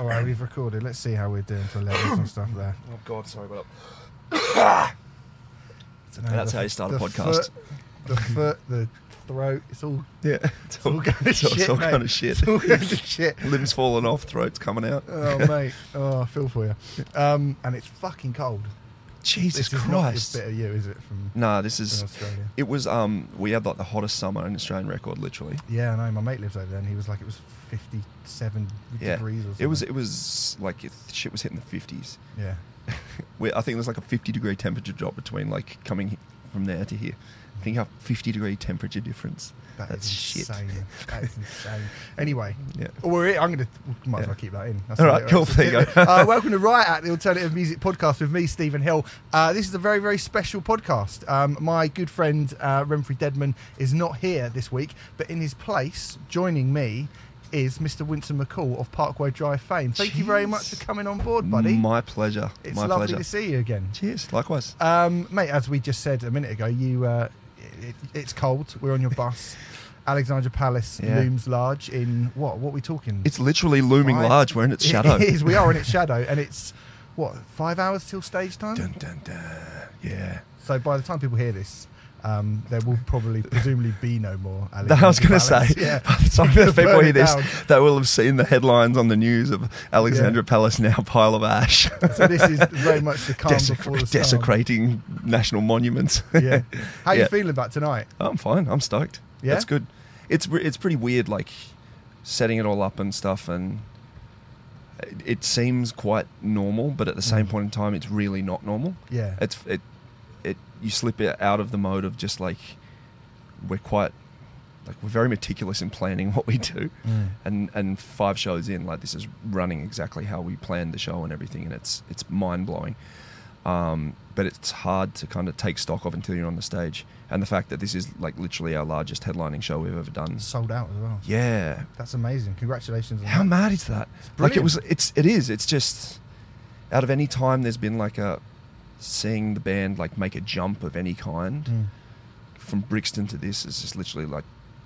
All right, we've recorded. Let's see how we're doing for levels and stuff there. Oh God, sorry, what up? Dunno, That's the- how you start a podcast. Foot, the foot, the throat. It's all, Yeah, it's all going to it's shit. it's all mate. kind of shit. It's all going to shit. Limbs falling off, throats coming out. Oh mate, oh I feel for you. Um, and it's fucking cold. Jesus this is not Christ! this bit of you, is it? From, Nah, this is. Australia. It was. Um, we had like the hottest summer in Australian record, literally. Yeah, I know. My mate lives over there, and he was like, it was fifty-seven Yeah. degrees or something. It was. It was like it, shit was hitting the fifties. Yeah. We, I think there's like a 50 degree temperature drop between like coming from there to here. Think how 50 degree temperature difference. That That's is shit. insane. that is insane. Anyway, Yeah. well, I'm going to, might as Yeah. well keep that in. That's All right, cool. There you go. uh, welcome to Riot Act the Alternative Music Podcast with me, Stephen Hill. Uh, this is a very, very special podcast. Um, my good friend uh, Renfrey Deadman is not here this week, but in his place, joining me, is Mr. Winston McCall of Parkway Drive fame. Thank you very much for coming on board, buddy. My pleasure. it's My lovely pleasure. to see you again. Cheers. Likewise. Um, mate, as we just said a minute ago, you uh, it, it's cold. We're on your bus. Alexandra Palace Yeah. looms large in what? What are we talking? It's literally looming large. We're in its shadow. It is. We are in its shadow, and it's what five hours till stage time. Dun, dun, dun. Yeah. So by the time people hear this, um, there will probably presumably be no more. I was going to say, yeah. by the time You're that gonna people hear this, down. they will have seen the headlines on the news of Alexandra Palace now pile of ash. So this is very much the calm Desec- before the storm. desecrating national monuments. Yeah. How you Yeah. feeling about tonight? I'm fine. I'm stoked. Yeah? That's good. It's it's pretty weird, like setting it all up and stuff, and it, it seems quite normal, but at the same Mm. point in time, it's really not normal. Yeah. It's it it you slip it out of the mode of just like we're quite like we're very meticulous in planning what we do, Mm. and and five shows in, like this is running exactly how we planned the show and everything, and it's it's mind blowing. Um, but it's hard to kind of take stock of until you're on the stage, and the fact that this is like literally our largest headlining show we've ever done. Sold out as well. Yeah, That's amazing. Congratulations. On how that. mad is that? Like it was, it's it is. It's just out of any time there's been like a seeing the band like make a jump of any kind Mm. from Brixton to this is just literally like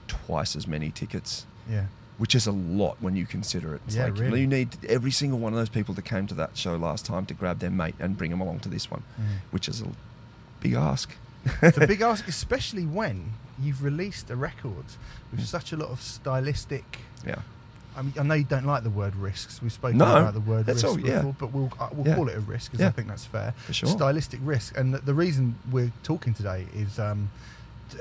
twice as many tickets, Yeah. which is a lot when you consider it. It's Yeah, like really. you need every single one of those people that came to that show last time to grab their mate and bring them along to this one, Mm. which is a big ask. it's a big ask, especially when you've released a record with such a lot of stylistic. Yeah. I mean, I know you don't like the word risks. We've spoken No, about the word risk all- yeah. before, but we'll uh, we'll Yeah. call it a risk because I think that's fair. For sure. Stylistic risk, and the, the reason we're talking today is um,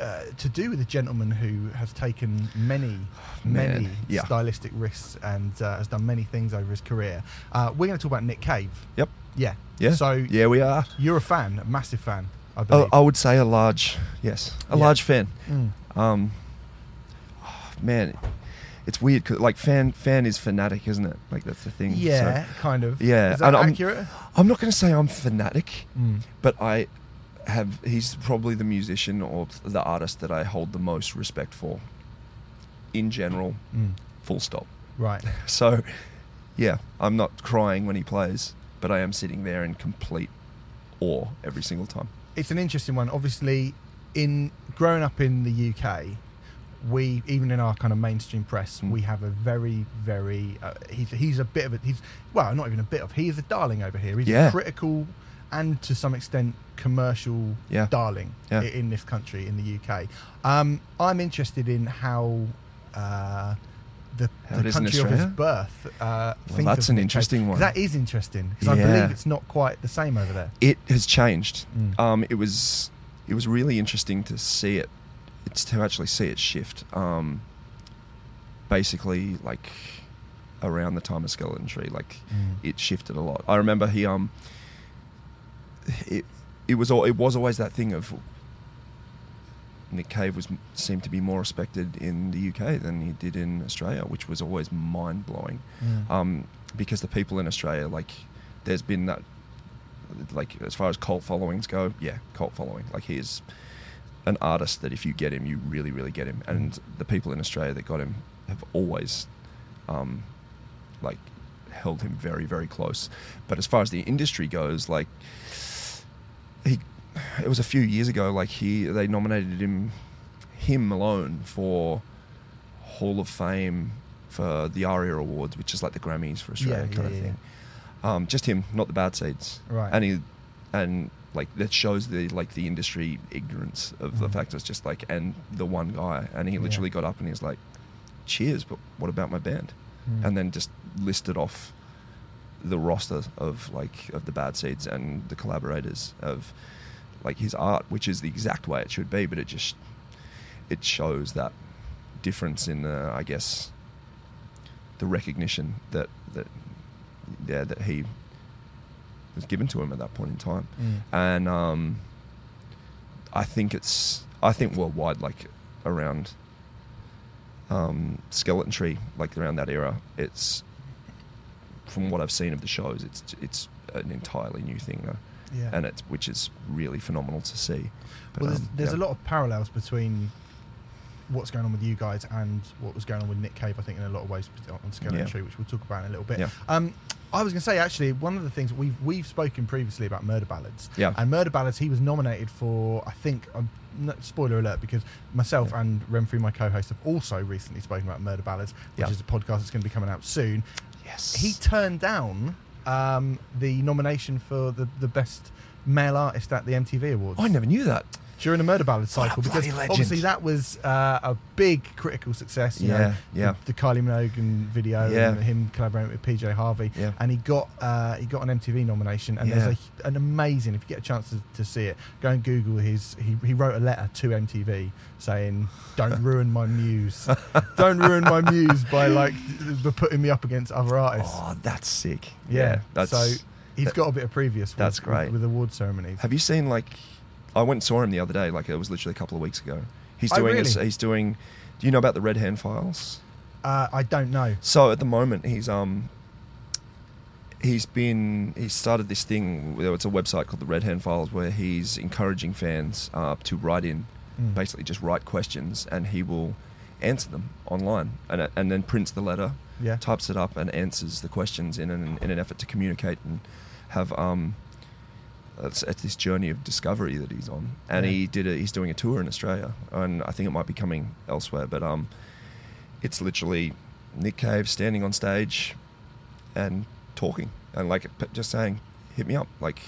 uh, to do with a gentleman who has taken many, many Man, yeah. stylistic risks and uh, has done many things over his career. Uh, we're going to talk about Nick Cave. Yep. Yeah. Yeah. So Yeah, we are. you're a fan, a massive fan. I I, believe. I would say a large, yes, a Yeah. large fan. Mm. Um, man, it's weird because like fan fan is fanatic, isn't it? Like that's the thing. So- Yeah, kind of. Yeah, Is that and I'm- accurate? I'm not going to say I'm fanatic, Mm. but I have. He's probably the musician or the artist that I hold the most respect for. In general, Mm. full stop. Right. So, yeah, I'm not crying when he plays, but I am sitting there in complete awe every single time. It's an interesting one. Obviously, in growing up in the UK, we even in our kind of mainstream press, Mm. we have a very, very. Uh, he's he's a bit of a he's well, not even a bit of. He is a darling over here. He's Yeah. a critical and to some extent commercial Yeah. darling Yeah. in this country in the UK. Um, I'm interested in how. Uh, the, How the it is in country of his birth. Uh, Well, that's an interesting one. That is interesting because I believe it's not quite the same over there. It has changed. Mm. Um, it was it was really interesting to see it. It's to actually see it shift. Um, basically, like around the time of Skeleton Tree, like Mm. it shifted a lot. I remember he um, it it was all it was always that thing of Nick Cave was seemed to be more respected in the UK than he did in Australia, which was always mind blowing Mm. um, because the people in Australia, like, there's been that, like, as far as cult followings go, yeah, cult following. Like, he is an artist that if you get him, you really, really get him. And the people in Australia that got him have always, um, like, held him very, very close. But as far as the industry goes, like, he, it was a few years ago, like, he, they nominated him, him alone for Hall of Fame for the ARIA Awards, which is like the Grammys for Australia Yeah, kind yeah, of yeah, thing. Um, just him, not the bad seeds. Right. And he, and like that shows the like the industry ignorance of the Mhm. fact it's just like and the one guy, and he Yeah. literally got up and he's like, "Cheers, but what about my band?" Mm. And then just listed off the roster of like of the bad seeds and the collaborators of like his art, which is the exact way it should be, but it just it shows that difference in the I guess the recognition that that yeah that he was given to him at that point in time, Mm. and um, I think it's I think worldwide like around um, Skeleton Tree, like around that era, it's from what I've seen of the shows, it's it's an entirely new thing though, Yeah. and it's which is really phenomenal to see. But, well, there's, um, there's yeah. a lot of parallels between what's going on with you guys and what was going on with Nick Cave, I think, in a lot of ways on Skeleton Yeah. Tree, which we'll talk about in a little bit. Yeah. Um, I was going to say, actually, one of the things we've we've spoken previously about Murder Ballads. Yeah. And Murder Ballads, he was nominated for, I think, um, no, spoiler alert, because myself Yeah. and Renfrey, my co-host, have also recently spoken about Murder Ballads, which Yeah. is a podcast that's going to be coming out soon. Yes. He turned down um, the nomination for the, the best male artist at the MTV Awards I never knew that. During the Murder Ballad cycle because legend. obviously that was uh, a big critical success. You know, Yeah, yeah. The, the Kylie Minogue video Yeah. and him collaborating with PJ Harvey, Yeah. and he got uh, he got an MTV nomination. And Yeah. there's a, an amazing. If you get a chance to, to see it, go and Google his. He, he wrote a letter to MTV saying, "Don't ruin my muse. Don't ruin my muse by like putting me up against other artists." Oh, that's sick. yeah. that's. so he's that- got a bit of previous. With, that's with- great. with, award ceremonies. Have you seen like? I went and saw him the other day. Like it was literally a couple of weeks ago. He's Oh, doing. really? he's doing. Do you know about the Red Hand Files? Uh, I don't know. So at the moment, he's um. He's been. He started this thing. It's a website called the Red Hand Files, where he's encouraging fans uh, to write in, Mm. basically just write questions, and he will answer them online, and and then prints the letter, Yeah. types it up, and answers the questions in an in an effort to communicate and have um. It's, it's this journey of discovery that he's on, and Yeah. he did a, he's doing a tour in Australia, and I think it might be coming elsewhere, but um, it's literally Nick Cave standing on stage and talking and like just saying, "Hit me up." Like,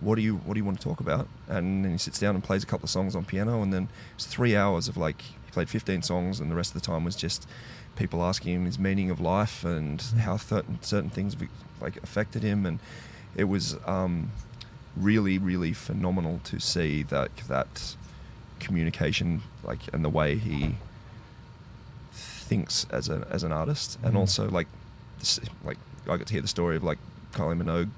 what do you what do you want to talk about? And then he sits down and plays a couple of songs on piano, and then it's three hours of like he played 15 songs, and the rest of the time was just people asking him his meaning of life and how certain certain things like affected him, and it was um, really really phenomenal to see that that communication like and the way he thinks as a as an artist, and Mhm. also like this, like I got to hear the story of like Kylie Minogue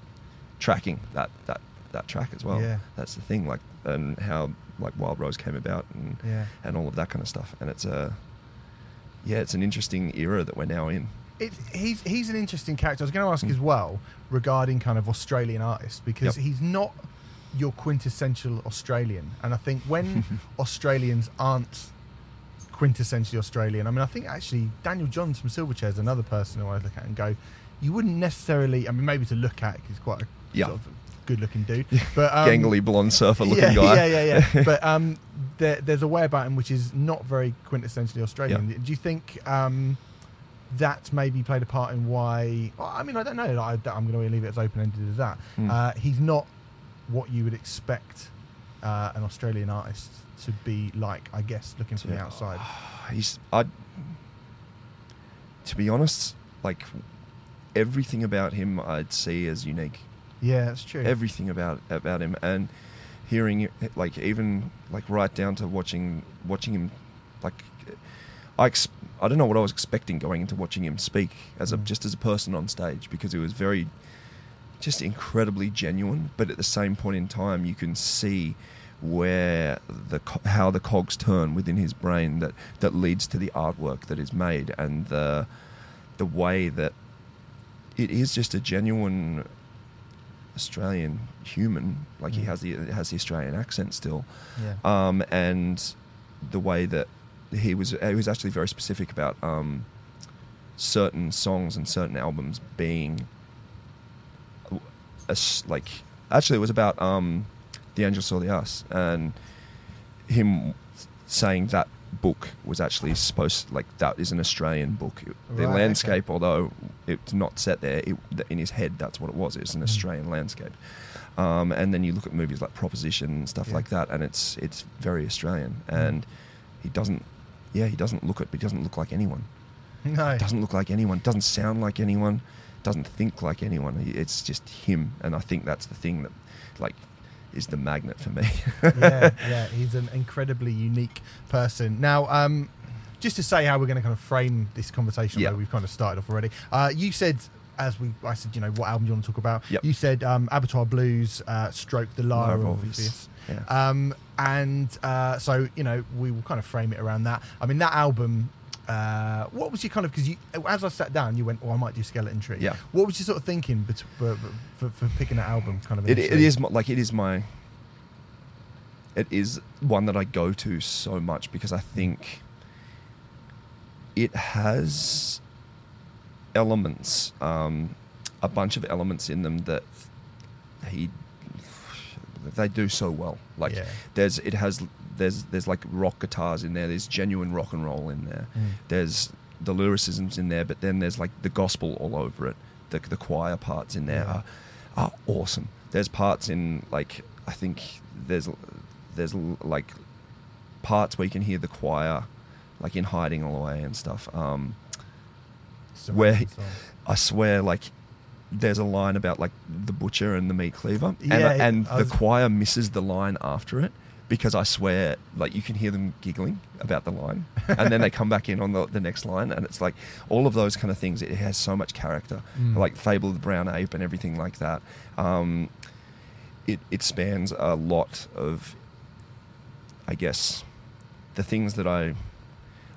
tracking that that that track as well. Yeah. That's the thing, like and how like Wild Rose came about and Yeah. and all of that kind of stuff. And it's a yeah, it's an interesting era that we're now in. It, he's he's an interesting character. I was going to ask Mm. as well regarding kind of Australian artists because Yep. he's not your quintessential Australian, and I think when Australians aren't quintessentially Australian, I mean, I think actually Daniel Johns from Silverchair is another person who I look at and go, you wouldn't necessarily. I mean, maybe to look at he's quite a Yeah. sort of good-looking dude, but um, Gangly blonde surfer looking yeah, guy. Yeah, yeah, yeah. but um, there, there's a way about him which is not very quintessentially Australian. Yeah. Do you think um, that maybe played a part in why? Well, I mean, I don't know. I, am going to leave it as open-ended as that. Hmm. Uh, he's not what you would expect uh, an Australian artist to be like. I guess looking from the outside. He's I to be honest, like everything about him I'd see as unique. Yeah, that's true. everything about about him and hearing like even like right down to watching watching him like I ex- I don't know what I was expecting going into watching him speak as a Mm. just as a person on stage because it was very just incredibly genuine but at the same point in time you can see where the how the cogs turn within his brain that that leads to the artwork that is made and the the way that it is just a genuine Australian human. Like he Mm. has the has the Australian accent still, yeah. um, and the way that he was he was actually very specific about um, certain songs and certain albums being a like actually it was about um, the angel saw the us and him saying that book was actually supposed like that is an Australian book. It- the Right, okay. landscape, although it's not set there, it, in his head that's what it was. It's an Mm. Australian landscape. Um, and then you look at movies like Proposition and stuff Yeah. like that, and it's it's very Australian. Mm. And he doesn't, yeah, he doesn't look it. He doesn't look like anyone. No. Doesn't look like anyone. Doesn't sound like anyone. Doesn't think like anyone. It's just him, and I think that's the thing that, like, is the magnet for me. yeah, yeah, he's an incredibly unique person. Now, um, just to say how we're going to kind of frame this conversation, Yeah. though we've kind of started off already. Uh, you said, as we, I said, you know, what album do you want to talk about? Yep. You said um, Abattoir Blues, uh, Stroke the Lyre Lyre of of Orpheus. Orpheus. Yeah. Um, and uh, so, you know, we will kind of frame it around that. I mean, that album. Uh, what was your kind of because you as I sat down you went oh I might do Skeleton Tree Yeah. what was your sort of thinking bet- for, for, for picking that album kind of It, it is my- like it is my. It is one that I go to so much because I think it has elements, um, a bunch of elements in them that he they do so well. Like Yeah. there's it has there's there's like rock guitars in there. There's genuine rock and roll in there. Mm. There's the lyricisms in there, but then there's like the gospel all over it. The the choir parts in there Yeah. are are awesome. There's parts in like I think there's there's like parts where you can hear the choir like in hiding all the way and stuff. Um, where he- I swear, like, there's a line about like the butcher and the meat cleaver, and, Yeah, and I the choir misses the line after it because I swear, like, you can hear them giggling about the line, and then they come back in on the, the next line, and it's like all of those kind of things. It has so much character, Mm. like Fable of the Brown Ape and everything like that. Um, it it spans a lot of, I guess, the things that I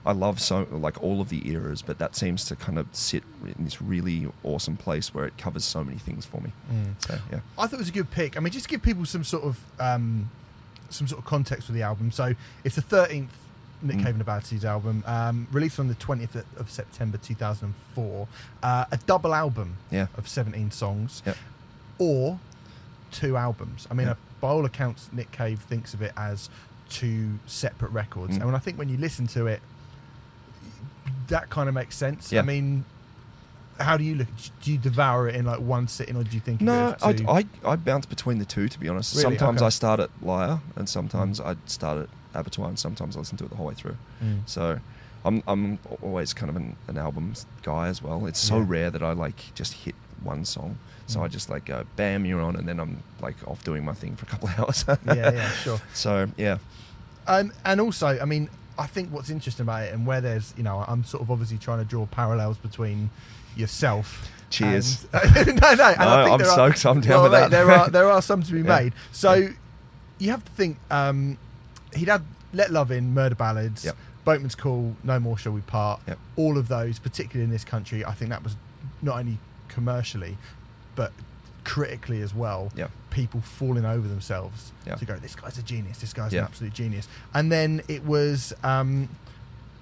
I love so like all of the eras, but that seems to kind of sit in this really awesome place where it covers so many things for me. Mm. So yeah, I thought it was a good pick. I mean, just to give people some sort of um, some sort of context for the album. So it's the thirteenth Nick Mm. Cave and the Bad Seeds album, um, released on the twentieth of September two thousand and four. Uh, a double album yeah, of seventeen songs, Yep. or two albums. I mean, Yeah. uh, by all accounts, Nick Cave thinks of it as two separate records, Mm. and I think when you listen to it, that kind of makes sense. I mean. How do you look? Do you devour it in like one sitting, or do you think? no, of it as two? I, I I bounce between the two to be honest. Really? Sometimes Okay. I start at Lyre, and sometimes I start at Abattoir, and sometimes I listen to it the whole way through. Mm. So. I'm I'm always kind of an, an album guy as well. It's so Yeah. rare that I like just hit one song. So Mm. I just like go bam, you're on, and then I'm like off doing my thing for a couple of hours. yeah, yeah, sure. So yeah, Um, and also, I mean, I think what's interesting about it, and where there's, you know, I'm sort of obviously trying to draw parallels between yourself. Cheers. and- no, no. And I No, think I'm there are-. I'm down with that. There are there are some to be Yeah. made. So you have to think. Um, he'd had Let Love In, Murder Ballads, Yep. Boatman's Call, No More Shall We Part. Yep. All of those, particularly in this country, I think that was not only commercially, but critically as well. yeah, People falling over themselves Yeah. to go, this guy's a genius. This guy's Yeah. an absolute genius. And then it was um,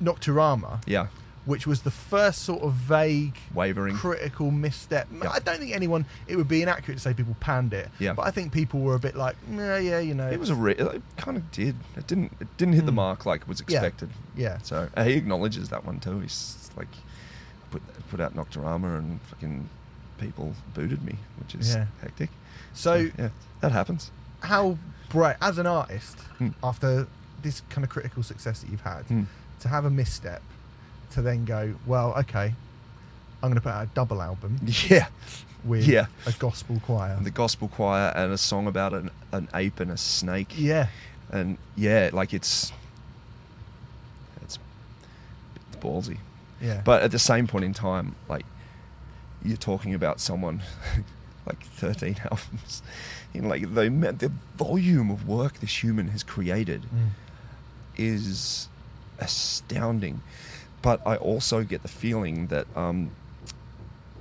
Nocturama, yeah, which was the first sort of vague wavering. critical misstep. Yeah. I don't think anyone. It would be inaccurate to say people panned it. Yeah. But I think people were a bit like, yeah, yeah, you know. It was a re- it kind of did. It didn't. It didn't hit the Mm. mark like it was expected. yeah. So uh, he acknowledges that one too. He's like put put out Nocturama and fucking people booted me, which is Yeah. hectic. So yeah, that happens. how bright as an artist Hmm. after this kind of critical success that you've had Hmm. to have a misstep to then go, well, okay, I'm going to put out a double album Yeah, with Yeah. a gospel choir. and the gospel choir and a song about an, an ape and a snake. yeah. and yeah, like it's it's it's ballsy. Yeah. But at the same point in time, like you're talking about someone like 13 albums, you know, like the the volume of work this human has created Mm. is astounding. But I also get the feeling that um,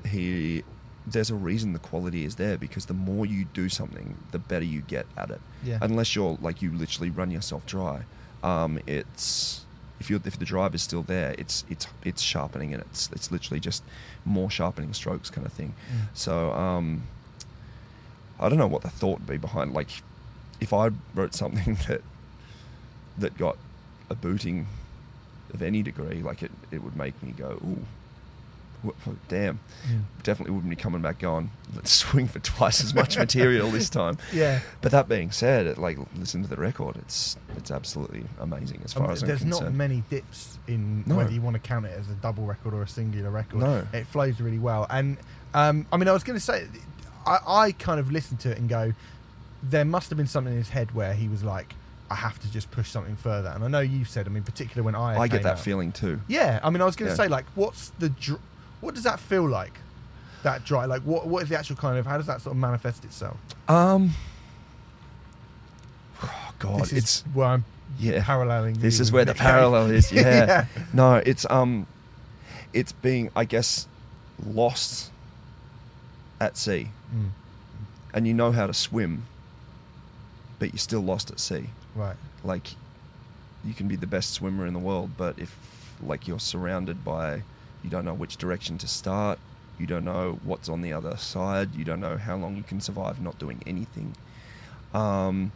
he there's a reason the quality is there because the more you do something, the better you get at it. Yeah. Unless you're like you literally run yourself dry, um, it's if you if the drive is still there, it's it's it's sharpening and it's it's literally just more sharpening strokes kind of thing. Mm. So um, I don't know what the thought would be behind like if I wrote something that that got a booting of any degree, like it, it would make me go, ooh, damn. Definitely wouldn't be coming back going, let's swing for twice as much material this time. Yeah. But that being said, it, like listen to the record, it's it's absolutely amazing as far Um, as I'm there's not many dips in No. whether you want to count it as a double record or a singular record. No. It flows really well. And um, I mean, I was going to say, I, I kind of listened to it and go, there must have been something in his head where he was like, I have to just push something further. And I know you said, I mean, particularly when I I get that out. feeling too. Yeah, I mean, I was going to Yeah. say, like, what's the, dr- what does that feel like? That dry, like, what what is the actual kind of, how does that sort of manifest itself? Um, oh God, this is it's where I'm yeah. paralleling. This is where the parallel is. Yeah. Yeah. No, it's um, it's being, I guess, lost at sea, Mm, and you know how to swim, but you're still lost at sea. right. Like, you can be the best swimmer in the world, but if like you're surrounded by, you don't know which direction to start. You don't know what's on the other side. You don't know how long you can survive not doing anything. Um,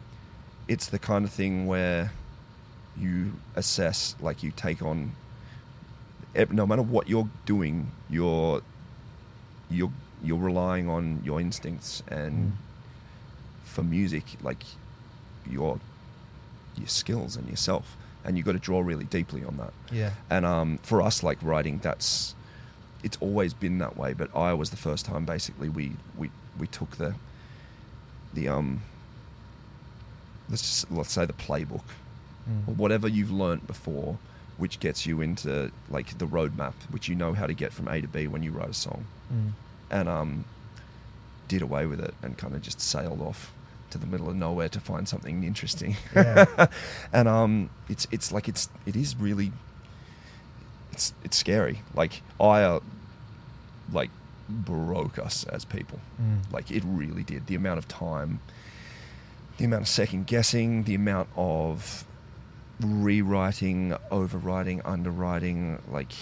it's the kind of thing where you assess, like you take on. No matter what you're doing, you're you're you're relying on your instincts and Mm. for music, like your your skills and yourself, and you've got to draw really deeply on that. Yeah. And um, for us, like writing, that's it's always been that way. But I was the first time basically we we we took the the um let's just let's say the playbook Mm. or whatever you've learnt before, which gets you into like the roadmap, which you know how to get from A to B when you write a song, Mm. and um did away with it and kind of just sailed off to the middle of nowhere to find something interesting. Yeah. and um, it's it's like it's it is really it's it's scary. Like I uh, like broke us as people. Mm. Like it really did. The amount of time, the amount of second guessing, the amount of rewriting, overwriting, underwriting, like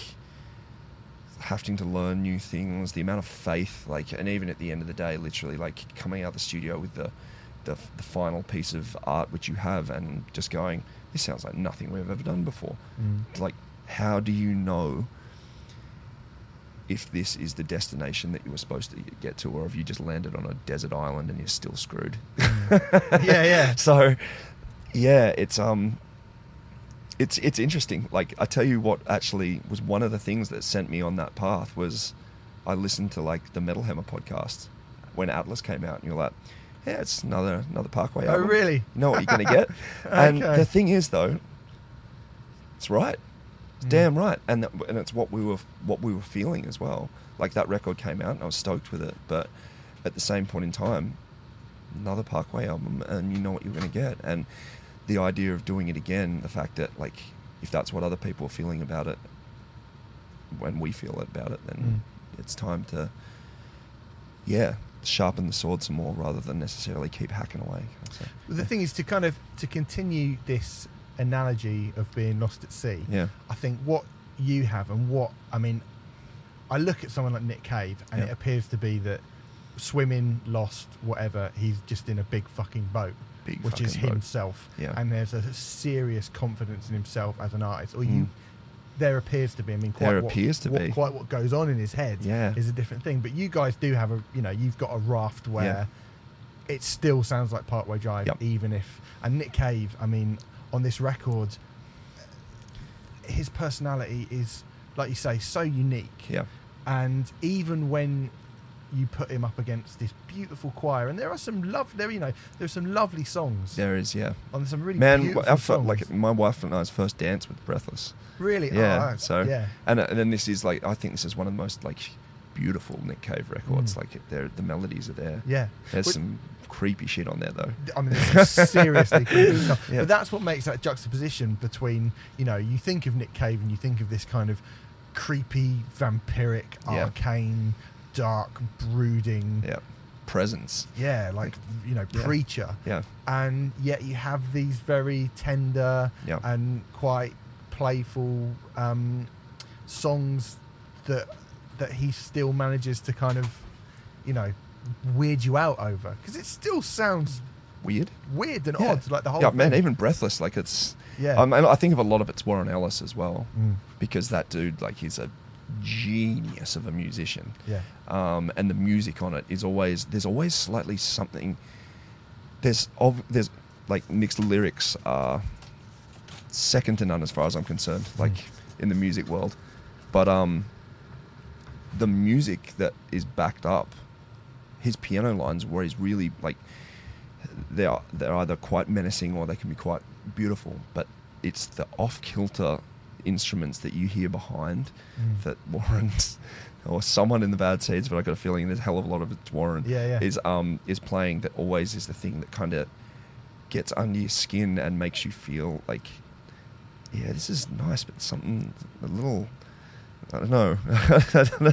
having to learn new things, the amount of faith, like, and even at the end of the day, literally, like coming out of the studio with the, the, the final piece of art which you have, and just going, this sounds like nothing we've ever done before. Mm. It's like, how do you know if this is the destination that you were supposed to get to, or if you just landed on a desert island and you're still screwed? Mm. Yeah, yeah. so, yeah, it's um, it's it's interesting. Like I tell you what, actually was one of the things that sent me on that path was I listened to like the Metal Hammer podcast when Atlas came out, and you're like, yeah, it's another another Parkway album. Oh, album. really? You know what you're gonna get. And Okay. the thing is, though, it's right. It's Mm. damn right, and that, and it's what we were what we were feeling as well. Like that record came out, and I was stoked with it. But at the same point in time, another Parkway album, and you know what you're going to get. And the idea of doing it again, the fact that like if that's what other people are feeling about it, when we feel about it, then it's time to yeah sharpen the sword some more rather than necessarily keep hacking away. So, the thing is to kind of to continue this analogy of being lost at sea. yeah, I think what you have and what I mean, I look at someone like Nick Cave, and Yeah. it appears to be that swimming, lost, whatever, he's just in a big fucking boat, Big which is boat. himself. Yeah. And there's a serious confidence in himself as an artist, or you. Mm. There appears to be. I mean, quite There what, appears to what- be. quite what goes on in his head Yeah. is a different thing. But you guys do have a, you know, you've got a raft where it still sounds like Parkway Drive, Yep. even if. And Nick Cave, I mean, on this record, his personality is, like you say, so unique. yeah, And even when you put him up against this beautiful choir, and there are some love, there, you know, there's some lovely songs there is yeah. on some really Man, fir- songs. like my wife and I's first dance with Breathless. really, Yeah, oh, so yeah, and uh, and then this is like I think this is one of the most like beautiful Nick Cave records. Mm. Like there, the melodies are there. yeah. There's some creepy shit on there though. I mean, seriously creepy stuff. Yeah. But that's what makes that juxtaposition between, you know, you think of Nick Cave and you think of this kind of creepy, vampiric, Yeah. arcane, dark, brooding, Yeah, presence. yeah, like, you know, Yeah. preacher. Yeah, And yet you have these very tender Yeah. and quite playful um, songs that that he still manages to kind of, you know, weird you out over because it still sounds weird. weird and Yeah. odd. Like the whole yeah, man, even Breathless, like it's. Yeah. Um, and I think of a lot of it's Warren Ellis as well, Mm. because that dude, like, he's a genius of a musician. Yeah. um, and the music on it is always there's always slightly something. There's of there's like Nick's lyrics are second to none as far as I'm concerned, like in the music world, but um, the music that is backed up, his piano lines where he's really like they are they're either quite menacing or they can be quite beautiful, but it's the off kilter instruments that you hear behind Mm. that Warren's or someone in the bad seeds, but I got a feeling there's a hell of a lot of it's Warren. Yeah, yeah. Is um is playing that always is the thing that kind of gets under your skin and makes you feel like, yeah, this is nice, but something a little. I don't know. I don't know.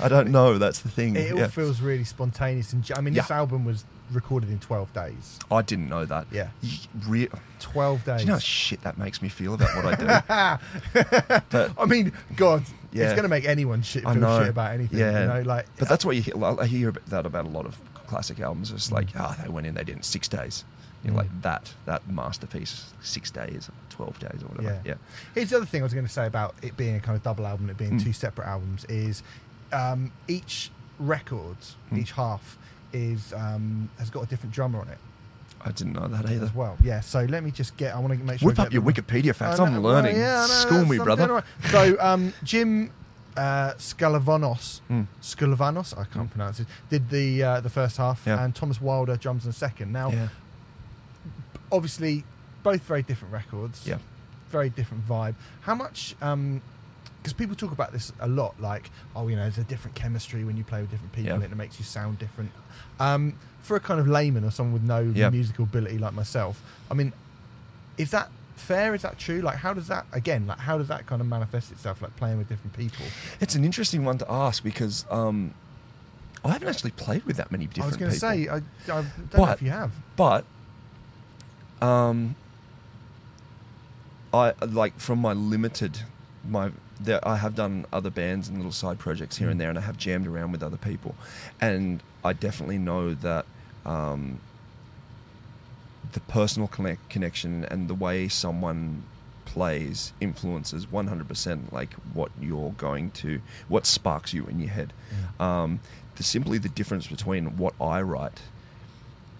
I don't know. That's the thing. It all yeah. feels really spontaneous and. I mean, this album was recorded in twelve days. I didn't know that. Yeah. You Re- Twelve do days. you know how shit that makes me feel about what I do? But- I mean, God, Yeah. it's going to make anyone shit feel shit about anything. Yeah. You know, like. But that's what you hear. I hear about that about a lot of classic albums. It's like, Mm. oh, they went in, they did it in six days. You know, Mm. like that, that masterpiece, six days, twelve days, or whatever. Yeah. Yeah. Here's the other thing I was going to say about it being a kind of double album, it being Mm. two separate albums, is um, each record, Mm. each half, is um, has got a different drummer on it I didn't know that either. as well. Yeah. So let me just get. I want to make sure. Whip up your Wikipedia facts. I'm learning. well, yeah, know, School me, brother. doing all right. So um, Jim uh, Scalavanos, Mm. Scalavanos, I can't Mm. pronounce it, did the uh, the first half, Yeah. and Thomas Wydler drums in the second. Now, Yeah. obviously, both very different records. Yeah. Very different vibe. How much? Because people talk about this a lot, like, oh, you know, there's a different chemistry when you play with different people, Yeah. and it makes you sound different. Um, for a kind of layman or someone with no Yeah. musical ability like myself, I mean, is that fair? Is that true? Like, how does that again? Like, how does that kind of manifest itself? Like playing with different people. It's an interesting one to ask because um, I haven't actually played with that many different people. I was going to say, I, I don't know if you have. but um i like from my limited my there, i have done other bands and little side projects here and Mm. there and i have jammed around with other people. And i definitely know that um the personal connect, connection and the way someone plays influences 100% like what you're going to what sparks you in your head. Um, the simply the difference between what I write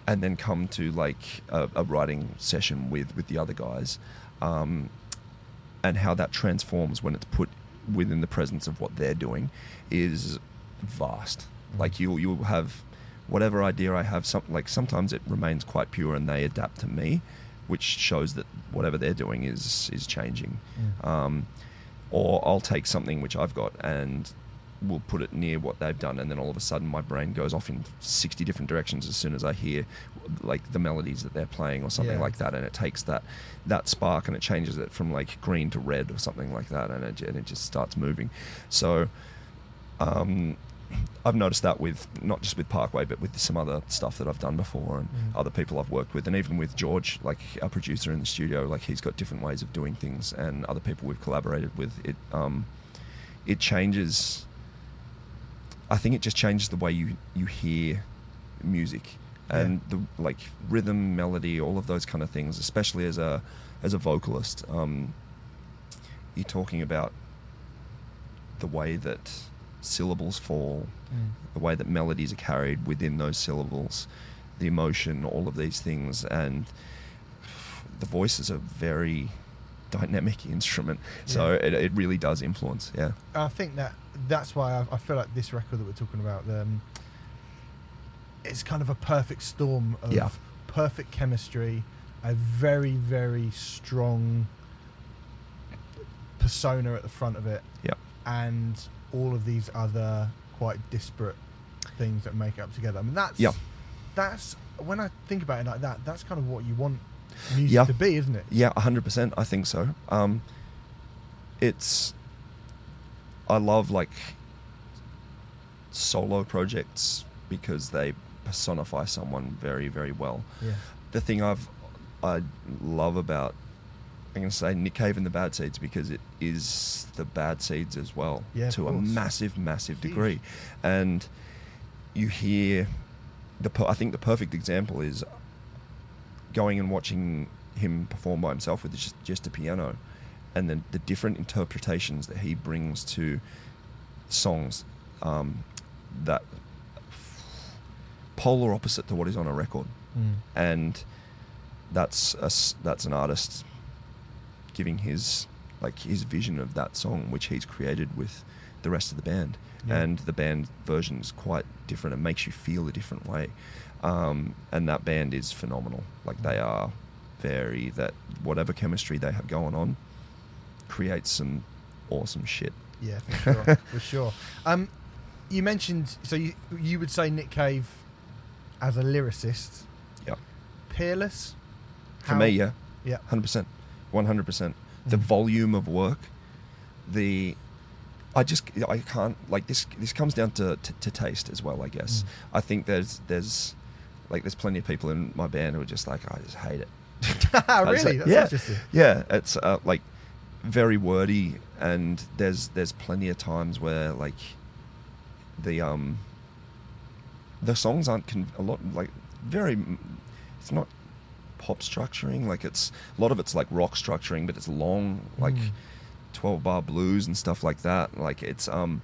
and then come to like a, a writing session with with the other guys, um, and how that transforms when it's put within the presence of what they're doing is vast. Like you'll you'll have whatever idea I have. Some like sometimes it remains quite pure and they adapt to me, which shows that whatever they're doing is is changing. Mm. Um, or I'll take something which I've got and we'll put it near what they've done, and then all of a sudden my brain goes off in sixty different directions as soon as I hear like the melodies that they're playing or something Yeah. like that, and it takes that that spark and it changes it from like green to red or something like that, and it, and it just starts moving. So. Um, I've noticed that with not just with Parkway, but with some other stuff that I've done before, and Mm. other people I've worked with, and even with George, like our producer in the studio, like he's got different ways of doing things, and other people we've collaborated with. It um, it changes. I think it just changes the way you you hear music and the like rhythm, melody, all of those kind of things. Especially as a as a vocalist, um, you're talking about the way that syllables fall, Mm. the way that melodies are carried within those syllables, the emotion, all of these things, and the voices are very dynamic instrument. So Yeah. it, it really does influence. Yeah. I think that that's why I, I feel like this record that we're talking about, um, it's kind of a perfect storm of Yeah. perfect chemistry, a very very strong persona at the front of it, Yeah. and all of these other quite disparate things that make it up together. I mean, that's Yeah. that's when I think about it like that. That's kind of what you want music Yeah. to be, isn't it? Yeah, hundred percent. I think so. Um, it's. I love like solo projects because they personify someone very, very well. Yeah. The thing I've I love about I'm going to say Nick Cave and the Bad Seeds because it is the Bad Seeds as well Yeah, to a massive, massive degree, and you hear the I think the perfect example is going and watching him perform by himself with just just a piano, and then the different interpretations that he brings to songs um, that polar opposite to what is on a record, Mm. and that's a that's an artist giving his like his vision of that song, which he's created with the rest of the band, Yeah. and the band version is quite different. It makes you feel a different way, um, and that band is phenomenal. Like they are very that whatever chemistry they have going on creates some awesome shit. Yeah, for sure, for sure. Um, you mentioned so you you would say Nick Cave as a lyricist, Yep. peerless. For me, yeah, yeah, hundred percent, one hundred percent. The Mhm. volume of work, the I just I can't like this. This comes down to, to, to taste as well, I guess. Mm. I think there's there's like there's plenty of people in my band who are just like I just hate it. really? That's yeah. interesting. Yeah, it's uh, like very wordy, and there's there's plenty of times where like the um the songs aren't con- a lot like very it's not pop structuring like it's a lot of it's like rock structuring but it's long like Mm. 12 bar blues and stuff like that like it's um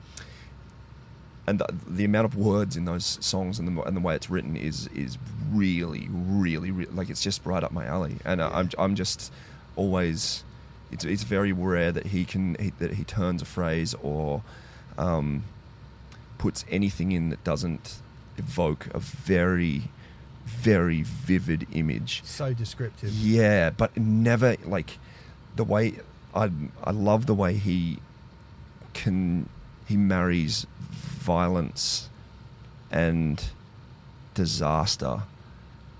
and the, the amount of words in those songs and the, and the way it's written is is really really, re like it's just right up my alley and uh, I'm I'm just always it's it's very rare that he can he, that he turns a phrase or um, puts anything in that doesn't evoke a very very vivid image So descriptive. yeah, but never like the way I I love the way he can he marries violence and disaster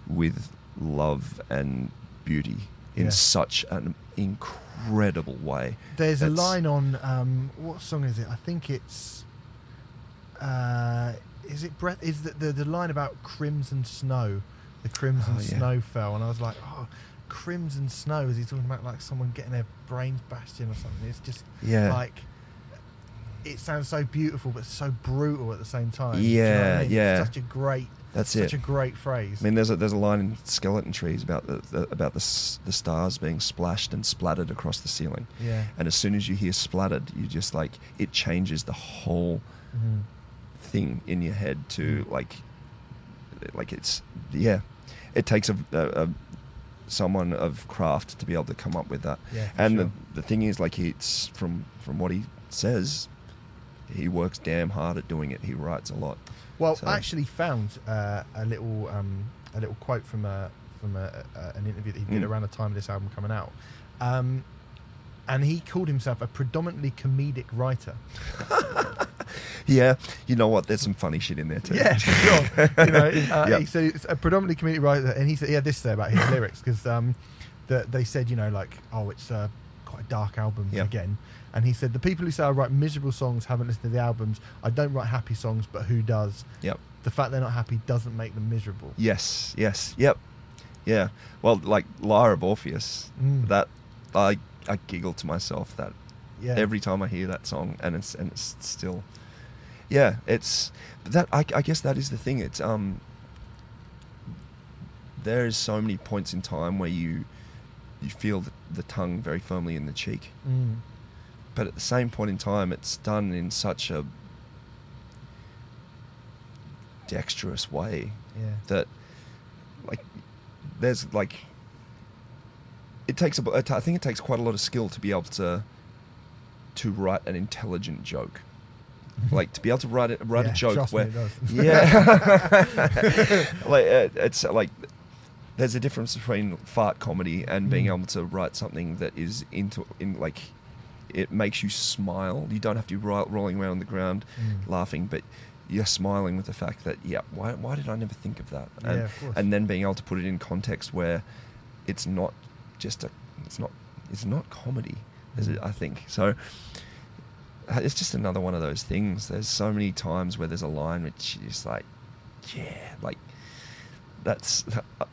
with love and beauty in Yeah. such an incredible way. There's a line on um, what song is it? I think it's. Uh, is it breath? Is the, the the line about crimson snow? The crimson Oh, yeah. snow fell, and I was like, oh, crimson snow. Is he talking about like someone getting their brains bashed in or something? It's just Yeah. like. It sounds so beautiful, but so brutal at the same time. Do you know I Yeah. It's yeah. such a great, That's such it. a great phrase. I mean, there's a there's a line in Skeleton Trees about the, the about the the stars being splashed and splattered across the ceiling, yeah. and as soon as you hear splattered, you just like it changes the whole Mhm. thing in your head to Mm. like like it's yeah it takes a, a, a someone of craft to be able to come up with that Yeah, and sure. the, the thing is like it's from from what he says he works damn hard at doing it he writes a lot Well, So- I actually found uh, a little um, a little quote from a from a, a, an interview that he did Mm. around the time of this album coming out, um, and he called himself a predominantly comedic writer. yeah you know what there's some funny shit in there too Yeah, sure. you know, uh, Yep. he said it's a predominantly comedic writer, and he said he had this to say about his lyrics because um, the, they said you know like oh it's uh, quite a dark album Yeah. again, and he said the people who say I write miserable songs haven't listened to the albums. I don't write happy songs, but who does? yep The fact they're not happy doesn't make them miserable. yes yes yep yeah well like lyre of orpheus Mm. that i i giggle to myself that Yeah. every time I hear that song, and it's and it's still, yeah, it's that. I, I guess that is the thing. It's um, there is so many points in time where you you feel the, the tongue very firmly in the cheek, Mm. but at the same point in time, it's done in such a dexterous way Yeah. that like there's like it takes a I think it takes quite a lot of skill to be able to to write an intelligent joke like to be able to write it write Yeah, a joke where it does. yeah like uh, it's like there's a difference between fart comedy and being Mm. able to write something that is into in like it makes you smile you don't have to be ro- rolling around on the ground Mm. laughing but you're smiling with the fact that yeah why, why did i never think of that and, Yeah, of course. and then being able to put it in context where it's not just a it's not it's not comedy it Mm. i think so uh, it's just another one of those things there's so many times where there's a line which is like yeah like that's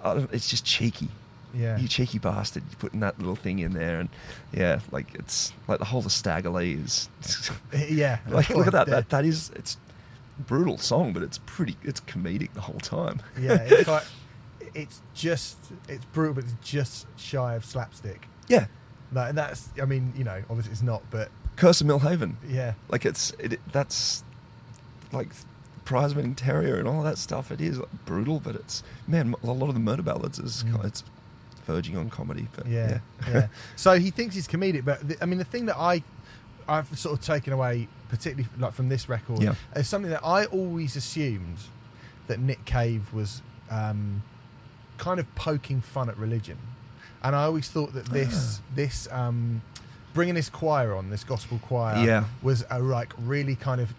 uh, it's just cheeky Yeah. you cheeky bastard you're putting that little thing in there and yeah like it's like the whole of Stagger Lee is yeah. like look at that. That that is it's brutal song but it's pretty it's comedic the whole time yeah, it's like it's just it's brutal, but it's just shy of slapstick. Yeah, Like, and that's I mean you know obviously it's not, but Curse of Millhaven. yeah, Like it's it, that's like prize winning terrier and all that stuff. It is brutal, but it's man. A lot of the murder ballads is Mm. it's verging on comedy. But yeah, yeah, yeah. So he thinks he's comedic, but the, I mean the thing that I I've sort of taken away, particularly like from this record, Yeah. is something that I always assumed that Nick Cave was um, kind of poking fun at religion, and I always thought that this this um, bringing this choir on, this gospel choir, Yeah. was a like really kind of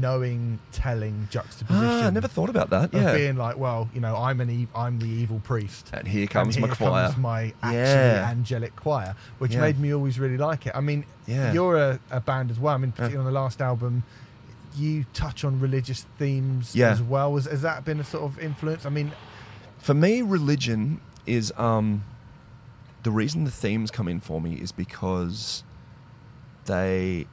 knowing, telling juxtaposition. Ah, I never thought about that. Yeah, being like, well, you know, I'm an ev- I'm the evil priest. and here comes and my choir. comes my actually Yeah. angelic choir, which Yeah. made me always really like it. I mean, Yeah. you're a, a band as well. I mean, particularly on the last album, you touch on religious themes as well. Has, has that been a sort of influence? I mean, For me, religion is um, the reason the themes come in for me is because they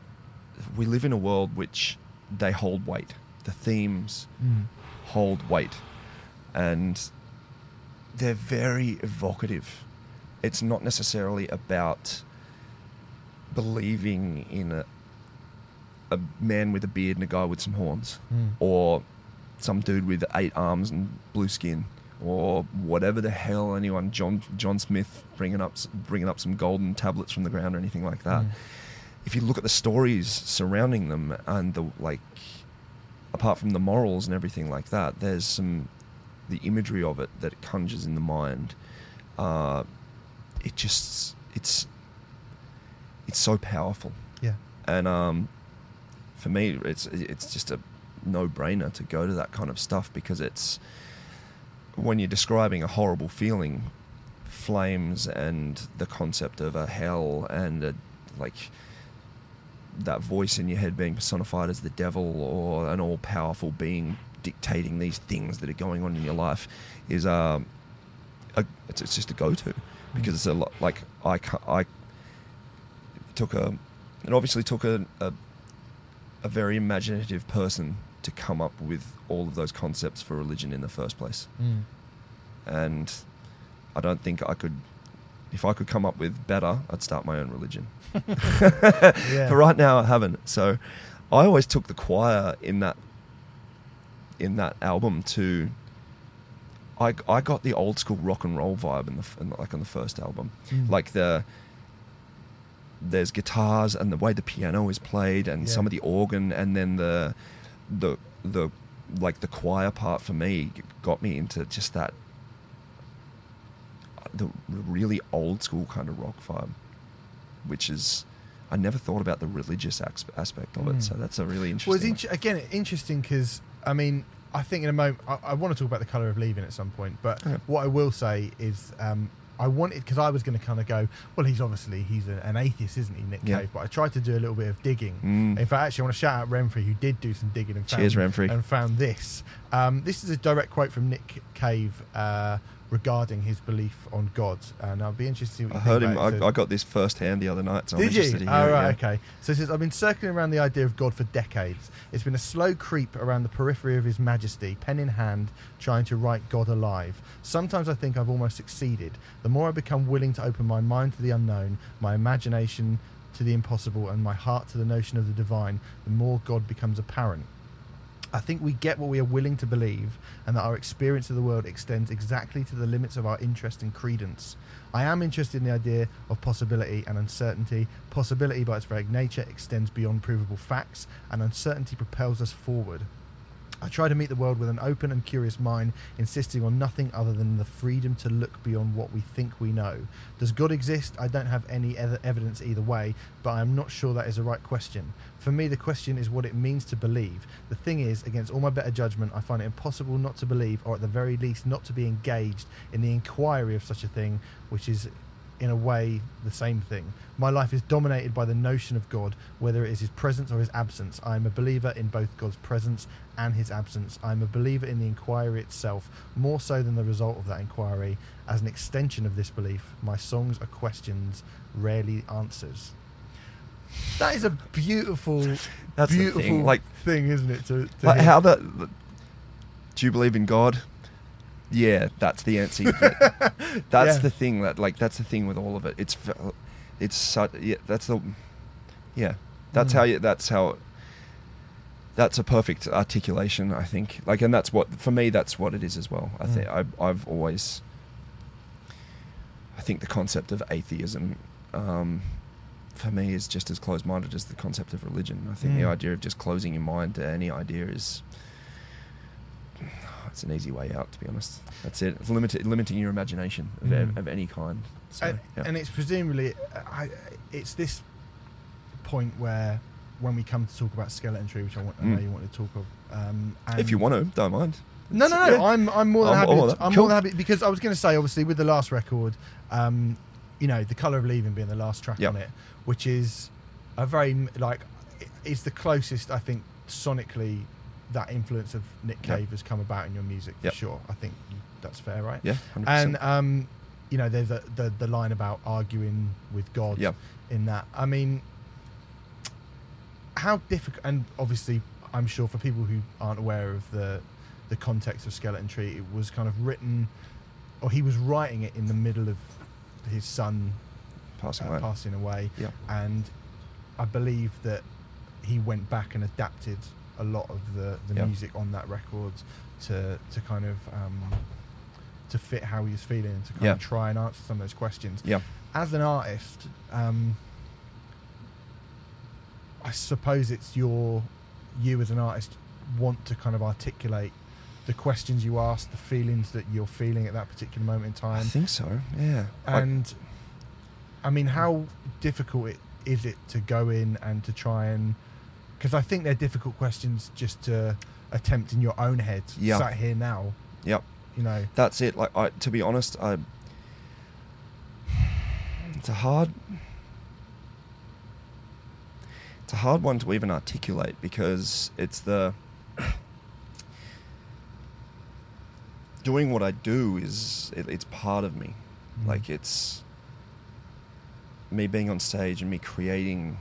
we live in a world which they hold weight. The themes hold weight, and they're very evocative. It's not necessarily about believing in a a man with a beard and a guy with some horns Mm. or some dude with eight arms and blue skin, or whatever the hell anyone John John Smith bringing up bringing up some golden tablets from the ground or anything like that. Mm. If you look at the stories surrounding them and the like, apart from the morals and everything like that, there's some the imagery of it that it conjures in the mind. Uh, it just it's it's so powerful yeah, and um, for me, it's it's just a no-brainer to go to that kind of stuff because it's when you're describing a horrible feeling, flames and the concept of a hell and a, like that voice in your head being personified as the devil or an all-powerful being dictating these things that are going on in your life is um, a, it's, it's just a go-to because it's a lot like I I took a it obviously took a, a a very imaginative person to come up with all of those concepts for religion in the first place Mm. and I don't think I could if I could come up with better I'd start my own religion yeah. but right now I haven't. So I always took the choir in that in that album to. I, I got the old school rock and roll vibe in the in the- like on the first album, Mm. like the there's guitars and the way the piano is played and Yeah. some of the organ and then the the the like the choir part for me got me into just that the really old school kind of rock vibe which is I never thought about the religious aspect of Mm. it. So that's a really Well, interesting. it's int- again interesting because I mean I think in a moment I, I want to talk about the color of leaving at some point, but Okay. what I will say is um, I wanted because I was going to kind of go well he's obviously he's a, an atheist isn't he Nick Yeah. Cave but I tried to do a little bit of digging. Mm. In fact, actually, I want to shout out Renfrey who did do some digging and found, Cheers, Renfrey. and found this. Um, this is a direct quote from Nick Cave uh, regarding his belief on God, and I'll be interested to see what you I heard him. I, I got this firsthand the other night, so I'm did you? interested to Oh, right, yeah. okay. So it says, I've been circling around the idea of God for decades. It's been a slow creep around the periphery of His Majesty, pen in hand, trying to write God alive. Sometimes I think I've almost succeeded. The more I become willing to open my mind to the unknown, my imagination to the impossible, and my heart to the notion of the divine, the more God becomes apparent. I think we get what we are willing to believe, and that our experience of the world extends exactly to the limits of our interest and credence. I am interested in the idea of possibility and uncertainty. Possibility, by its very nature, extends beyond provable facts, and uncertainty propels us forward. I try to meet the world with an open and curious mind, insisting on nothing other than the freedom to look beyond what we think we know. Does God exist? I don't have any ev- evidence either way, but I am not sure that is the right question. For me, the question is what it means to believe. The thing is, against all my better judgment, I find it impossible not to believe, or at the very least, not to be engaged in the inquiry of such a thing, which is in a way the same thing. My life is dominated by the notion of God, whether it is his presence or his absence. I am a believer in both God's presence and his absence. I am a believer in the inquiry itself, more so than the result of that inquiry. As an extension of this belief, my songs are questions, rarely answers. That is a beautiful, That's beautiful thing, like- thing, isn't it? To, to Like how that. Do you believe in God? Yeah, that's the answer. that's Yeah. the thing that like that's the thing with all of it. It's it's such yeah. That's the yeah. That's Mm. how you. That's how. That's a perfect articulation, I think. Like, and that's what for me. That's what it is as well. I Mm. think I, I've always. I think the concept of atheism, um, for me, is just as closed-minded as the concept of religion. I think the Mm. idea of just closing your mind to any idea is. It's an easy way out, to be honest. That's it. It's limited, limiting your imagination of, Mm. of any kind. So, and, yeah. and it's presumably I, it's this point where when we come to talk about skeleton tree, which I, want, I know Mm. you want to talk of, um, and if you want to, don't mind. No, no, no. Yeah. I'm I'm more than I'm happy. all to- I'm Cool. more than happy because I was going to say, obviously, with the last record, um, you know, the color of leaving being the last track Yep. on it, which is a very like i- is the closest I think sonically that influence of Nick Yep. Cave has come about in your music for Yep. sure. I think that's fair, right? Yeah, 100%. And um, you know, there's a, the the line about arguing with God Yep. in that. I mean, how difficult? And obviously, I'm sure for people who aren't aware of the the context of Skeleton Tree, it was kind of written, or he was writing it in the middle of his son passing uh, away. passing away, Yeah. and I believe that he went back and adapted a lot of the, the Yeah. music on that record to to kind of um, to fit how he was feeling and to kind Yeah. of try and answer some of those questions. Yeah. As an artist, um, I suppose it's your you as an artist want to kind of articulate the questions you ask, the feelings that you're feeling at that particular moment in time. I think so. Yeah. I- and I mean, how difficult it, is it to go in and to try and because I think they're difficult questions just to attempt in your own head, Yeah. sat here now. Yep. You know, That's it. Like, I, to be honest, I. It's a hard. It's a hard one to even articulate because it's the. Doing what I do is it, it's part of me, Mm. like it's. Me being on stage and me creating.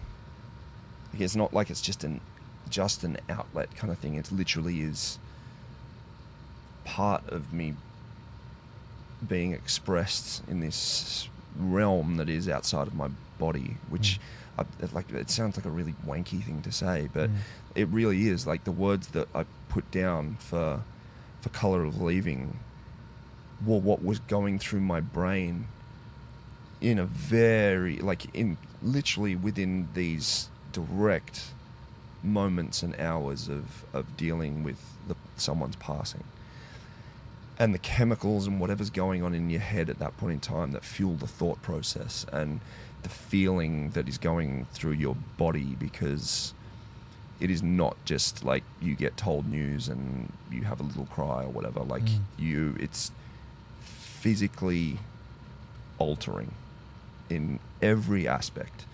It's not like it's just an, just an outlet kind of thing. It literally is. Part of me being expressed in this realm that is outside of my body, which I, it- like it sounds like a really wanky thing to say, but Mm. it really is. Like the words that I put down for for color of leaving were what was going through my brain in a very like in literally within these direct moments and hours of of dealing with the, someone's passing and the chemicals and whatever's going on in your head at that point in time that fuel the thought process and the feeling that is going through your body because it is not just like you get told news and you have a little cry or whatever like Mm. you it's physically altering in every aspect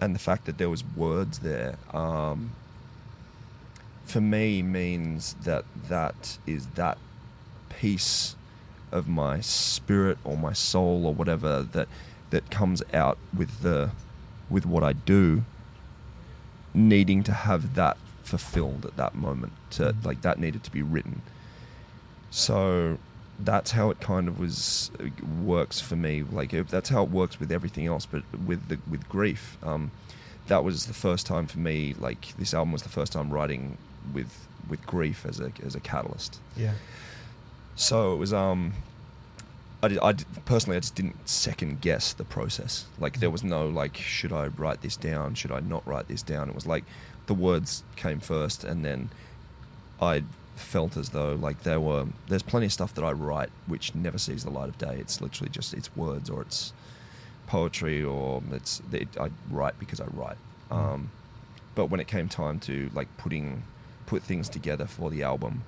and the fact that there was words there um, for me means that that is that piece of my spirit or my soul or whatever that that comes out with the with what I do needing to have that fulfilled at that moment to Mhm. like that needed to be written so that's how it kind of was uh, works for me. Like it, that's how it works with everything else but with the with grief um that was the first time for me like this album was the first time writing with with grief as a as a catalyst. Yeah, so it was um I, did, I did, personally I just didn't second guess the process. Like there was no like should I write this down? Should I not write this down? It was like the words came first and then I felt as though like there were there's plenty of stuff that I write which never sees the light of day. It's literally just it's words or it's poetry or it's it, I write because I write. Um, but when it came time to like putting put things together for the album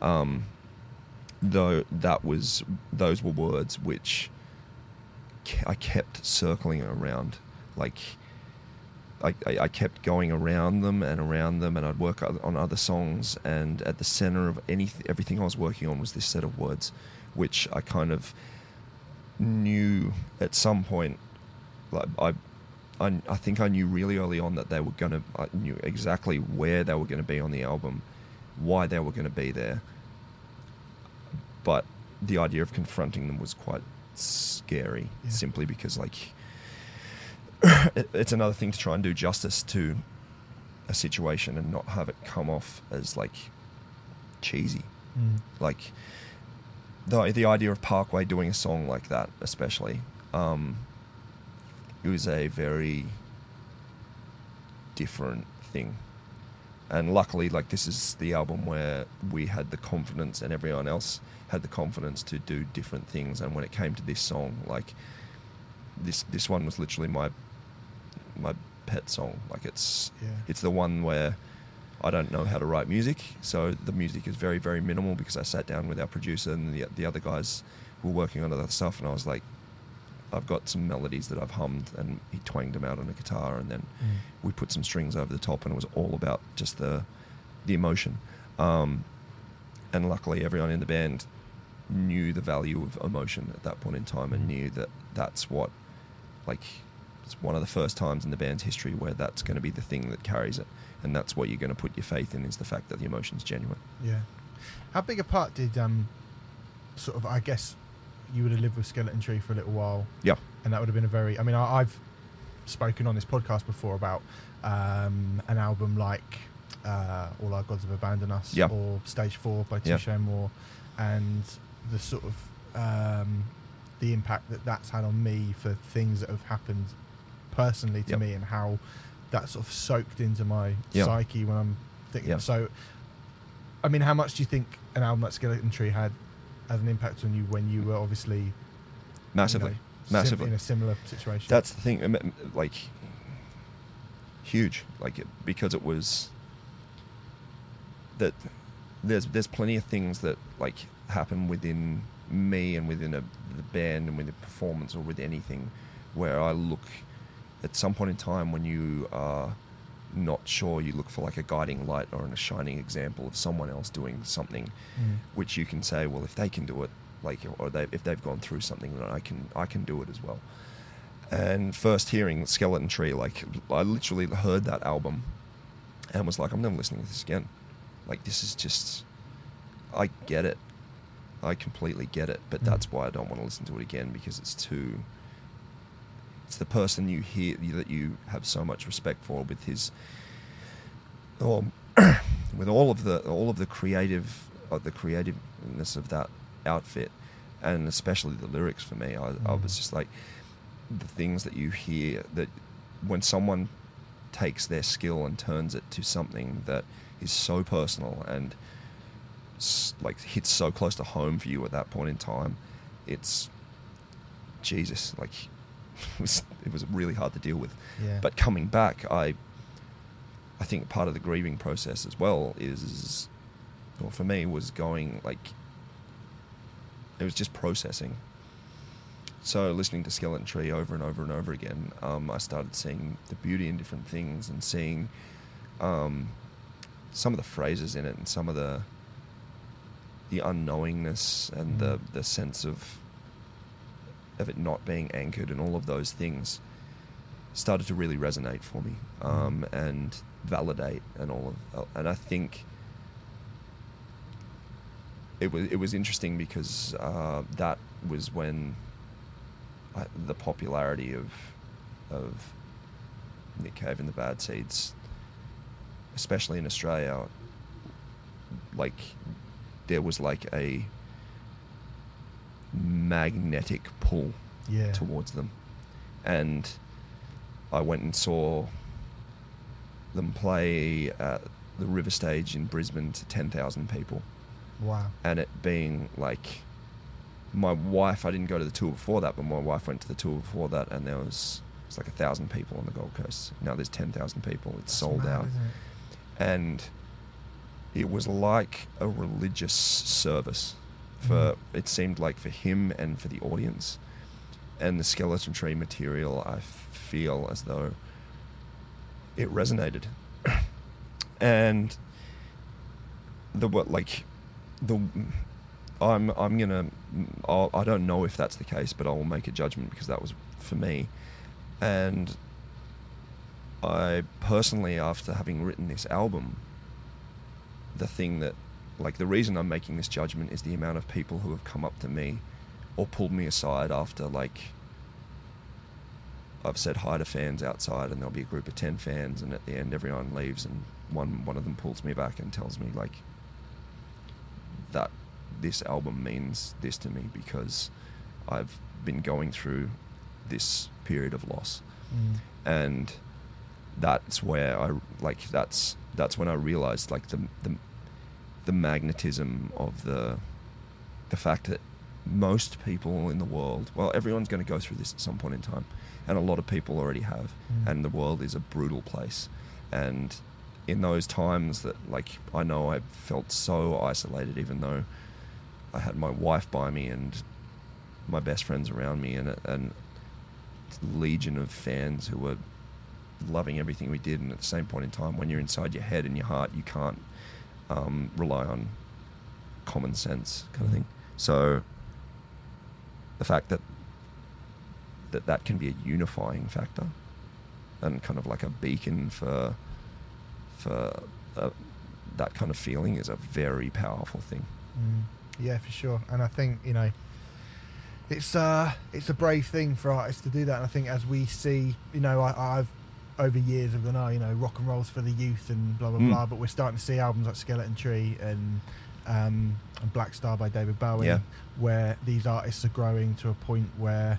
um, though that was those were words which I kept circling around like I, I, I kept going around them and around them and I'd work on other songs and at the center of any everything I was working on was this set of words which I kind of knew at some point like I I, I think I knew really early on that they were going to I knew exactly where they were going to be on the album why they were going to be there but the idea of confronting them was quite scary, Yeah. simply because like it's another thing to try and do justice to a situation and not have it come off as like cheesy. Mm. Like the the idea of Parkway doing a song like that, especially, um, it was a very different thing. And luckily, like this is the album where we had the confidence, and everyone else had the confidence to do different things. And when it came to this song, like this this one was literally my my pet song. Like it's Yeah. it's the one where I don't know how to write music, so the music is very very minimal because I sat down with our producer and the the other guys were working on other stuff, and I was like, I've got some melodies that I've hummed, and he twanged them out on a guitar, and then Mm. we put some strings over the top, and it was all about just the the emotion. Um, and luckily, everyone in the band knew the value of emotion at that point in time, and knew that that's what, like, it's one of the first times in the band's history where that's going to be the thing that carries it, and that's what you're going to put your faith in is the fact that the emotion's genuine. Yeah. How big a part did um, sort of I guess you would have lived with Skeleton Tree for a little while, Yeah, and that would have been a very. I mean, I, I've spoken on this podcast before about um, an album like uh, All Our Gods Have Abandoned Us Yeah. or Stage Four by Yeah. Touché Amoré, and the sort of um, the impact that that's had on me for things that have happened personally to Yep. me, and how that sort of soaked into my Yeah. psyche when I'm thinking. Yeah. So, I mean, how much do you think an album like Skeleton Tree had had an impact on you when you were obviously you massively, sim- massively. in a similar situation? That's the thing, like huge, like it, because it was that there's there's plenty of things that like happen within me and within a, the band and with the performance or with anything where I look at some point in time when you are not sure you look for like a guiding light or a shining example of someone else doing something Mm. which you can say, well, if they can do it, like, or they, if they've gone through something, then I can, I can do it as well. And first hearing Skeleton Tree, like, I literally heard that album and was like, I'm never listening to this again. Like, this is just, I get it. I completely get it, but Mm. that's why I don't want to listen to it again because it's too. It's the person you hear that you have so much respect for with his, or with all of the all of the creative, uh, the creativeness of that outfit, and especially the lyrics for me. I, I Mm. was just like the things that you hear that when someone takes their skill and turns it to something that is so personal and like hits so close to home for you at that point in time, it's Jesus. Like it was, it was really hard to deal with. Yeah. But coming back, I, I think part of the grieving process as well is, well, for me, was going like. It was just processing. So listening to Skeleton Tree over and over and over again, um, I started seeing the beauty in different things and seeing um, some of the phrases in it and some of the the unknowingness and the Mm. the sense of of it not being anchored and all of those things started to really resonate for me um, and validate and all of and I think it was it was interesting because uh, that was when I, the popularity of of Nick Cave and the Bad Seeds, especially in Australia, like there was like a magnetic pull yeah. towards them. And I went and saw them play at the River Stage in Brisbane to 10,000 people. Wow. And it being like my wife, I didn't go to the tour before that, but my wife went to the tour before that, and there was it's like a thousand people on the Gold Coast. Now there's 10,000 people. It's That's sold mad, out it? and it was like a religious service for Mhm. it seemed like for him and for the audience. And the skeleton tree material I feel as though it resonated. And the what like the i'm i'm gonna I'll, i don't know if that's the case but i will make a judgment because that was for me. And I personally, after having written this album, the thing that like the reason I'm making this judgment is the amount of people who have come up to me or pulled me aside after like I've said hi to fans outside and there'll be a group of 10 fans and at the end everyone leaves and one one of them pulls me back and tells me like that this album means this to me because I've been going through this period of loss Mm. and that's where I like that's that's when I realized like the the, the magnetism of the the fact that most people in the world well everyone's going to go through this at some point in time and a lot of people already have Mm. and the world is a brutal place and in those times that like I know I felt so isolated even though I had my wife by me and my best friends around me and and legion of fans who were loving everything we did and at the same point in time when you're inside your head and your heart you can't um, rely on common sense kind of thing so the fact that that that can be a unifying factor and kind of like a beacon for for uh, that kind of feeling is a very powerful thing Mm. Yeah, for sure. And I think you know, it's uh, it's a brave thing for artists to do that. And I think as we see, you know, I, I've over years have gone, oh, you know, rock and rolls for the youth and blah blah Mm. blah. But we're starting to see albums like Skeleton Tree and um, and Blackstar by David Bowie, Yeah. where these artists are growing to a point where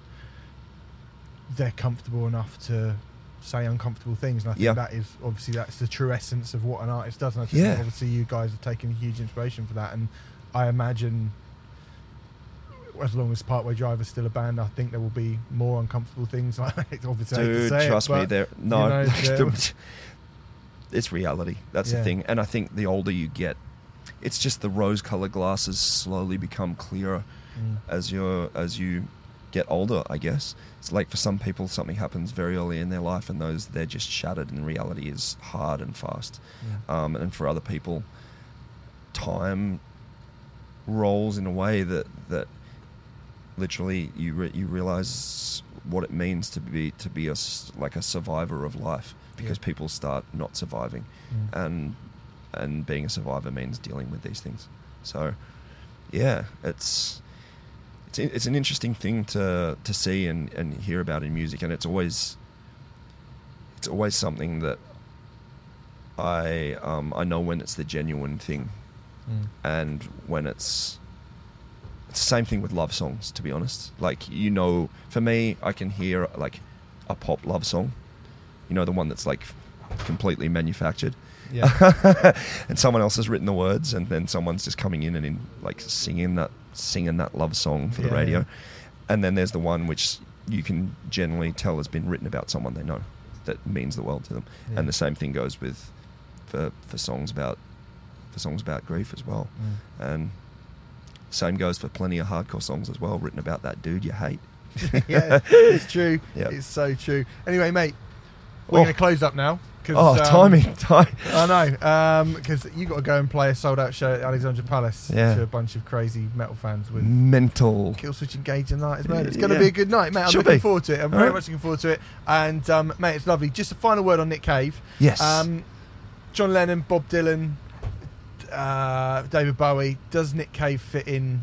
they're comfortable enough to say uncomfortable things and I think Yeah. that is obviously that's the true essence of what an artist does and I think Yeah. obviously you guys are taking huge inspiration for that and I imagine as long as Parkway Drive is still a band I think there will be more uncomfortable things obviously I hate to Dude, say it, trust me, there. No, know, there- it's reality. That's Yeah. the thing. And I think the older you get, it's just the rose-colored glasses slowly become clearer Mm. as you as you get older. I guess it's like for some people, something happens very early in their life, and those they're just shattered, and reality is hard and fast. Yeah. Um, and for other people, time rolls in a way that that literally you re- you realize what it means to be to be a like a survivor of life because Yeah. people start not surviving Mm. and and being a survivor means dealing with these things so yeah it's it's it's an interesting thing to to see and and hear about in music and it's always it's always something that I um, I know when it's the genuine thing Mm. and when it's it's the same thing with love songs to be honest like you know for me i can hear like a pop love song you know the one that's like completely manufactured Yeah. and someone else has written the words and then someone's just coming in and in like singing that singing that love song for the Yeah, radio yeah. and then there's the one which you can generally tell has been written about someone they know that means the world to them Yeah. and the same thing goes with for for songs about for songs about grief as well Mm. and same goes for plenty of hardcore songs as well, written about that dude you hate. yeah, it's true. Yeah. It's so true. Anyway, mate, we're Oh. going to close up now. Oh, um, timing, time. I know, because you got to go and play a sold-out show at Alexandra Palace Yeah. to a bunch of crazy metal fans with Mental. Killswitch Engage and Night as well. It's going to Yeah. be a good night, mate. I'm Should looking be. forward to it. I'm All very right. much looking forward to it. And um, mate, it's lovely. Just a final word on Nick Cave. Yes. Um, John Lennon, Bob Dylan, uh, David Bowie. Does Nick Cave fit in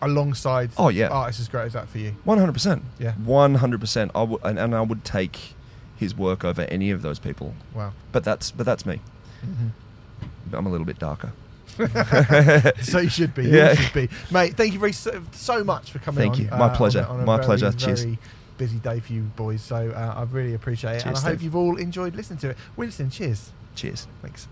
alongside Oh, yeah. artists as great as that for you? One hundred percent. Yeah. One hundred percent. I and, and I would take his work over any of those people. Wow. But that's but that's me. Mhm. I'm a little bit darker. so you should be. Yeah. You should be, mate. Thank you very so, so much for coming. Thank on, you. My uh, pleasure. on on a My very, pleasure. Very Cheers. busy day for you boys. So uh, I really appreciate it, and I Cheers, hope you've all enjoyed listening to it. Winston, cheers. Cheers. Thanks.